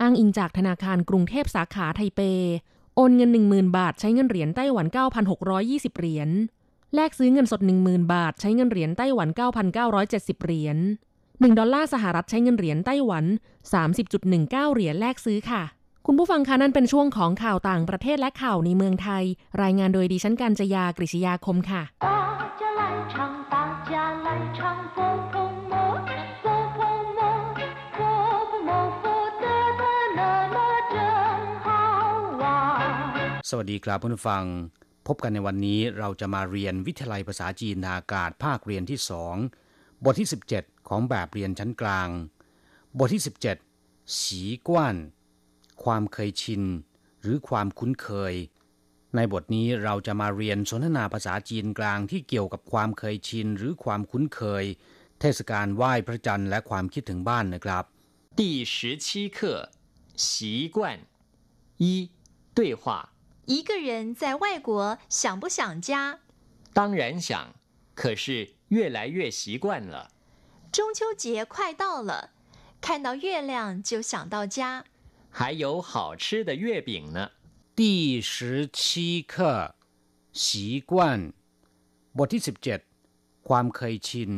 อ้างอิงจากธนาคารกรุงเทพสาขาไทเป โอนเงิน 10,000 บาท ใช้เงินเหรียญไต้หวัน 9,620 เหรียญ แลกซื้อเงินสด 10,000 บาท ใช้เงินเหรียญไต้หวัน 9,970 เหรียญ 1 ดอลลาร์สหรัฐใช้เงินเหรียญไต้หวัน 30.19 เหรียญแลกซื้อค่ะ คุณผู้ฟังคะนั่นเป็นช่วงของข่าวต่างประเทศและข่าวในเมืองไทย รายงานโดยดิฉันกัญจยากริชยาคมค่ะ สวัสดีครับผู้ฟัง พบกันในวันนี้เราจะมาเรียนวิทยาลัยภาษาจีนทางอากาศภาคเรียนที่สองบทที่ 17 ของแบบเรียนชั้นกลาง บทที่ 17สีกว้านความเคยชิน หรือความคุ้นเคย ในบทนี้เราจะมาเรียนสนทนาภาษาจีนกลางที่เกี่ยวกับความเคยชิน หรือความคุ้นเคย เทศกาลไหว้พระจันทร์และความคิดถึงบ้านนะครับ第十七课习惯一对话 一个人在外国想不想家？当然想，可是越来越习惯了。中秋节快到了，看到月亮就想到家。还有好吃的月饼呢。第十七课习惯บทที่สิบเจ็ดความเคยชิน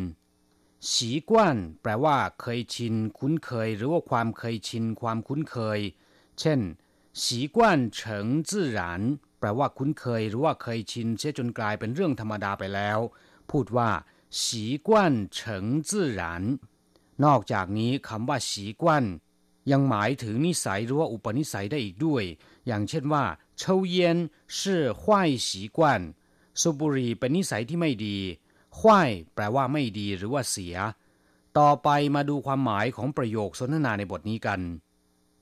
สีกวนแปลว่าเคยชินคุ้นเคย หรือว่าความเคยชินความคุ้นเคย เช่น สีกว้านเฉิงจื่แปลว่าคุ้นเคยหรือว่าเคยชินเสียจนกลายเป็นเรื่องธรรมดาไปแล้ว พูดว่าสีกว้านเฉิงจื่อนอกจากนี้คำว่าสีกว้านยังหมายถึงนิสัยหรือว่าอุปนิสัยได้อีกด้วย อย่างเช่นว่า抽烟是坏习惯สูบบุหรี่เป็นนิสัยที่ไม่ดี坏แปลว่าไม่ดีหรือว่าเสีย ต่อไปมาดูความหมายของประโยคสนทนาในบทนี้กัน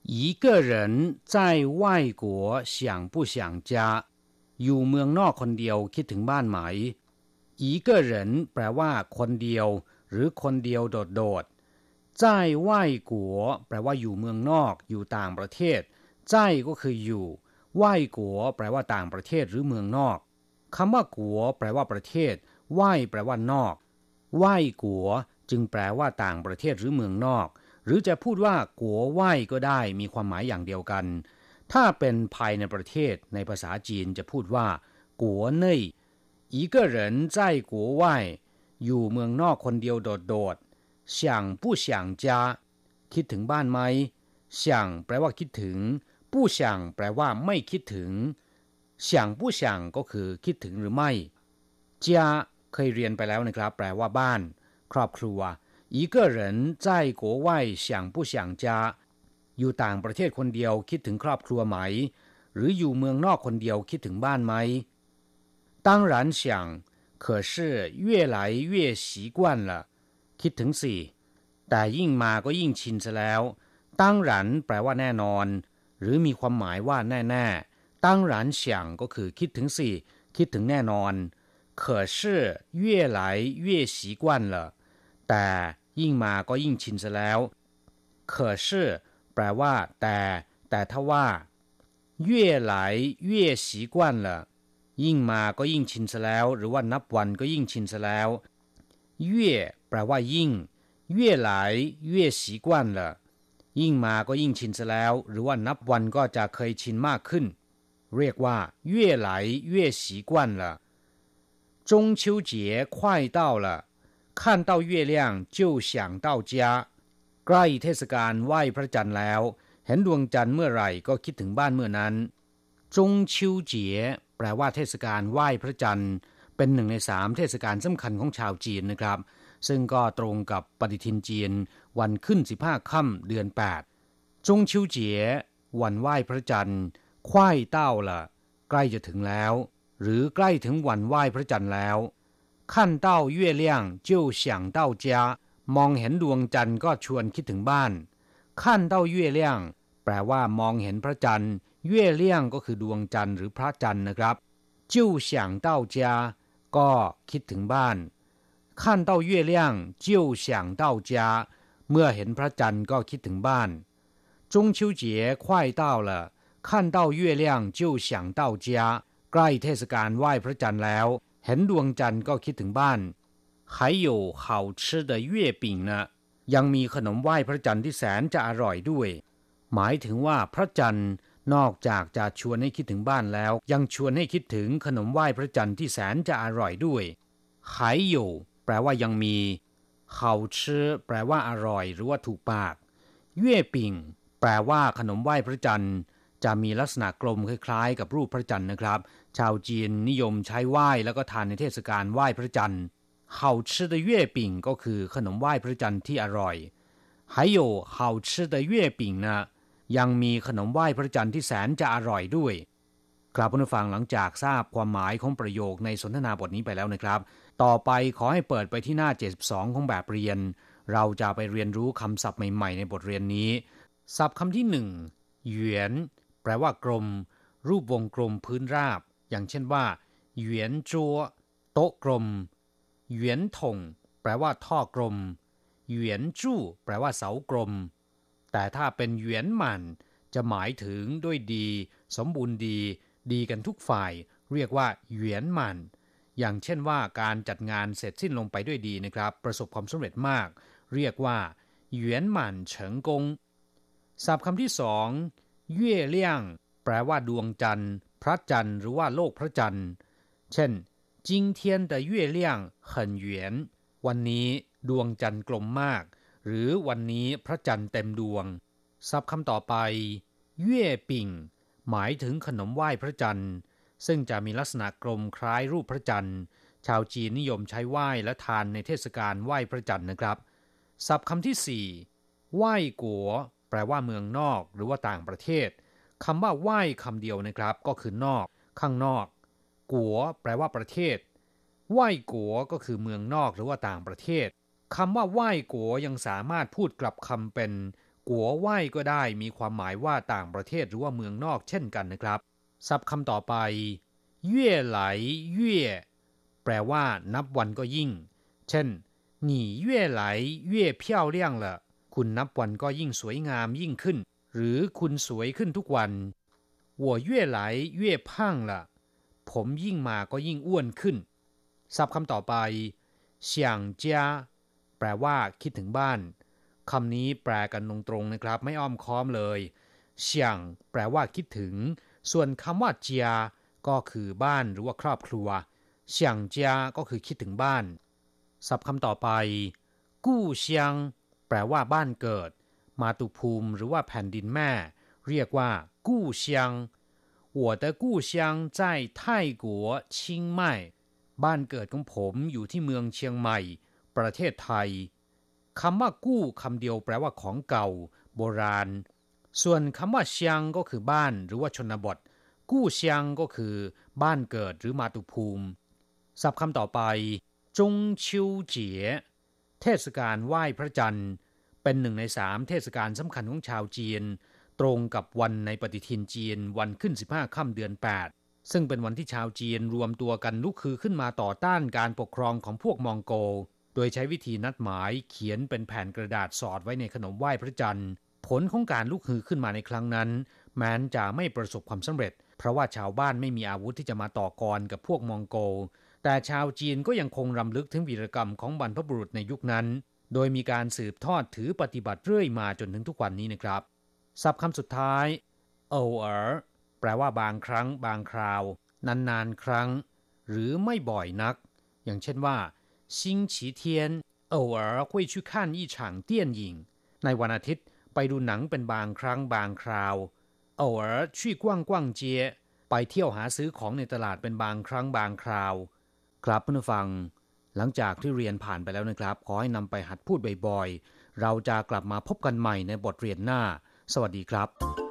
一个人在外国想不想家อยู่เมืองนอกคนเดียวคิดถึงบ้านไหม一个人แปลว่าคนเดียว หรือคนเดียวโดดๆ在外国แปลว่าอยู่เมืองนอก อยู่ต่างประเทศ在ก็คืออยู่外国แปลว่าต่างประเทศหรือเมืองนอกคำว่ากัวแปลว่าประเทศไหวแปลว่านอกไหวกัวจึงแปลว่าต่างประเทศหรือเมืองนอก หรือจะพูดว่ากัวไหว้ก็ได้มีความหมายอย่างเดียวกัน ถ้าเป็นภายในประเทศในภาษาจีนจะพูดว่ากัวเน่ยอีกเหริอยู่เมืองนอกคนเดียวโดดๆ想不想家คิดถึงบ้านไหม想แปลว่าคิดถึง不想แปลว่าไม่คิดถึง想不想ก็คือคิดถึงหรือไม่家เคยเรียนไปแล้วนะครับ แปลว่าบ้าน ครอบครัว 一个人在国外想不想家อยู่ต่างประเทศคนเดียวคิดถึงครอบครัวไหม หรืออยู่เมืองนอกคนเดียวคิดถึงบ้านไหม当然想可是越来越习惯了คิดถึงสิแต่ยิ่งมาก็ยิ่งชินซะแล้วตั้งหรันแปลว่าแน่นอน หรือมีความหมายว่าแน่แน่ตั้งหรันเฉียงก็คือคิดถึงสิคิดถึงแน่นอน可是越来越习惯了แต่ ยิ่งมาก็ยิ่งชินซะแล้ว可是แปลว่า แต่ แต่ถ้าว่า越来越习惯了ยิ่งมาก็ยิ่งชินซะแล้ว หรือว่านับวันก็ยิ่งชินซะแล้ว越แปลว่ายิ่ง越来越习惯了ยิ่งมาก็ยิ่งชินซะแล้ว หรือว่านับวันก็จะเคยชินมากขึ้น เรียกว่า越来越习惯了中秋节快到了 看到月亮就想到家ใกล้เทศกาลไหว้พระจันทร์แล้ว เห็นดวงจันทร์เมื่อไหร่ก็คิดถึงบ้านเมื่อนั้นจงชิวเจียแปลว่าเทศกาลไหว้พระจันทร์ เป็นหนึ่งในสามเทศกาลสำคัญของชาวจีนนะครับ ซึ่งก็ตรงกับปฏิทินจีน วันขึ้นสิบห้าค่ำเดือนแปดจงชิวเจียวันไหว้พระจันทร์ควายเต้าละใกล้จะถึงแล้ว หรือใกล้ถึงวันไหว้พระจันทร์แล้ว 看到月亮就想到家มองเห็นดวงจันทร์ก็ชวนคิดถึงบ้าน看到月亮แปลว่ามองเห็นพระจันทร์月亮ก็คือดวงจันทร์หรือพระจันทร์นะครับ就想到家ก็คิดถึงบ้าน看到月亮就想到家เมื่อเห็นพระจันทร์ก็คิดถึงบ้าน中秋节快到了看到月亮就想到家ใกล้เทศกาลไหว้พระจันทร์แล้ว เห็นดวงจันทร์ก็คิดถึงบ้าน还有好吃的月饼呢ยังมีขนมไหว้พระจันทร์ที่แสนจะอร่อยด้วย หมายถึงว่าพระจันทร์นอกจากจะชวนให้คิดถึงบ้านแล้ว ยังชวนให้คิดถึงขนมไหว้พระจันทร์ที่แสนจะอร่อยด้วย还有แปลว่ายังมี好吃แปลว่าอร่อย หรือว่าถูกปากเย่ปิ่งแปลว่าขนมไหว้พระจันทร์ จะมีลักษณะกลมคล้ายๆ กับรูปพระจันทร์นะครับ ชาวจีนนิยมใช้ไหว้แล้วก็ทานในเทศกาลไหว้พระจันทร์好吃的月饼ก็คือขนมไหว้พระจันทร์ที่อร่อย还有好吃的月饼呢ยังมีขนมไหว้พระจันทร์ที่แสนจะอร่อยด้วยครับผู้ฟังหลังจากทราบความหมายของประโยคในสนทนาบทนี้ไปแล้วนะครับ ต่อไปขอให้เปิดไปที่หน้า 72 ของแบบเรียน เราจะไปเรียนรู้คำศัพท์ใหม่ๆ ในบทเรียนนี้ ศัพท์คำที่หนึ่งเหวียนแป ลว่ากลม รูปวงกลมพื้นราบ อย่างเช่นว่าเหวียนจัวโต๊ะกลมเหวียนถงแปลว่าท่อกลมเหวียนจู้แปลว่าเสากลม แต่ถ้าเป็นเหวียนหมันจะหมายถึงด้วยดี สมบูรณ์ดี ดีกันทุกฝ่าย เรียกว่าเหวียนหมันอย่างเช่นว่าการจัดงานเสร็จสิ้นลงไปด้วยดีนะครับ ประสบความสำเร็จมาก เรียกว่าเหวียนหมันเฉิงกงศัพท์คำที่สอง เย่เลี่ยงแปลว่าดวงจันทร์ พระจันทร์หรือว่าโลกพระจันทร์ เช่น今天的月亮很圆วันนี้ดวงจันทร์กลมมากหรือวันนี้พระจันทร์เต็มดวงศัพท์คำต่อไปเย่ปิ่งหมายถึงขนมไหว้พระจันทร์ ซึ่งจะมีลักษณะกลมคล้ายรูปพระจันทร์ ชาวจีนนิยมใช้ไหว้และทานในเทศกาลไหว้พระจันทร์นะครับศัพท์คำที่สี่ไหว้กัว แปลว่าเมืองนอกหรือว่าต่างประเทศคำว่าไหว้คำเดียวนะครับ ก็คือนอก ข้างนอก กัว แปลว่าประเทศไหว้กัวก็คือเมืองนอกหรือว่าต่างประเทศคำว่าไหว้กัวยังสามารถพูดกลับคำเป็นกัวไหว้ก็ได้ มีความหมายว่าต่างประเทศหรือว่าเมืองนอกเช่นกันนะครับศัพท์คำต่อไปเยื่อไหลเยื่อแปลว่านับวันก็ยิ่ง เช่นหนีเย่ไหลเย่เพี้ยวลี่ คุณนับวันก็ยิ่งสวยงามยิ่งขึ้น หรือคุณสวยขึ้นทุกวันหัวเย่ผมยิ่งมาก็ยิ่งอ้วนขึ้นศัพท์คำต่อไปเฉียงเจียแปลว่าคิดถึงบ้านคำนี้แปลกันตรงๆนะครับ ไม่อ้อมค้อมเลยเฉียงแปลว่าคิดถึง ส่วนคำว่าเจียก็คือบ้านหรือว่าครอบครัวเฉียงเจียก็คือคิดถึงบ้านศัพท์คำต่อไป กู้เฉียง แปลว่าบ้านเกิด มาตุภูมิหรือว่าแผ่นดินแม่ เรียกว่า กู้เชียง我的故乡在泰国清迈บ้านเกิดของผมอยู่ที่เมืองเชียงใหม่ประเทศไทยคำว่ากู้คำเดียวแปลว่าของเก่า โบราณ ส่วนคำว่าเชียงก็คือบ้านหรือว่าชนบท กู้เชียงก็คือบ้านเกิดหรือมาตุภูมิศัพท์คำต่อไปจงชิวเจี๋ย เทศกาลไหว้พระจันทร์ เป็นหนึ่งในสามเทศกาลสำคัญของชาวจีน ตรงกับวันในปฏิทินจีนวันขึ้น 15ค่ำเดือน 8 ซึ่งเป็นวันที่ชาวจีนรวมตัวกันลุกคือขึ้นมาต่อต้านการปกครองของพวกมองโก โดยใช้วิธีนัดหมายเขียนเป็นแผ่นกระดาษสอดไว้ในขนมไหว้พระจันทร์ ผลของการลุกฮือขึ้นมาในครั้งนั้น แม้นจะไม่ประสบความสำเร็จ เพราะว่าชาวบ้านไม่มีอาวุธที่จะมาต่อกรกับพวกมองโก แต่ชาวจีนก็ยังคงรำลึกถึงวีรกรรมของบรรพบุรุษในยุคนั้น โดยมีการสืบทอดถือปฏิบัติเรื่อยมาจนถึงทุกวันนี้นะครับ ศัพท์คำสุดท้ายเอเออแปลว่าบางครั้ง บางคราว นานๆครั้ง หรือไม่บ่อยนัก อย่างเช่นว่า星期天偶尔会去看一场电影ในวันอาทิตย์ไปดูหนังเป็นบางครั้งบางคราว偶尔去逛逛街ไปเที่ยวหาซื้อของในตลาดเป็นบางครั้งบางคราว ครับเพื่อนฟัง หลังจากที่เรียนผ่านไปแล้วนะครับ ขอให้นำไปหัดพูดบ่อยๆ เราจะกลับมาพบกันใหม่ในบทเรียนหน้า สวัสดีครับ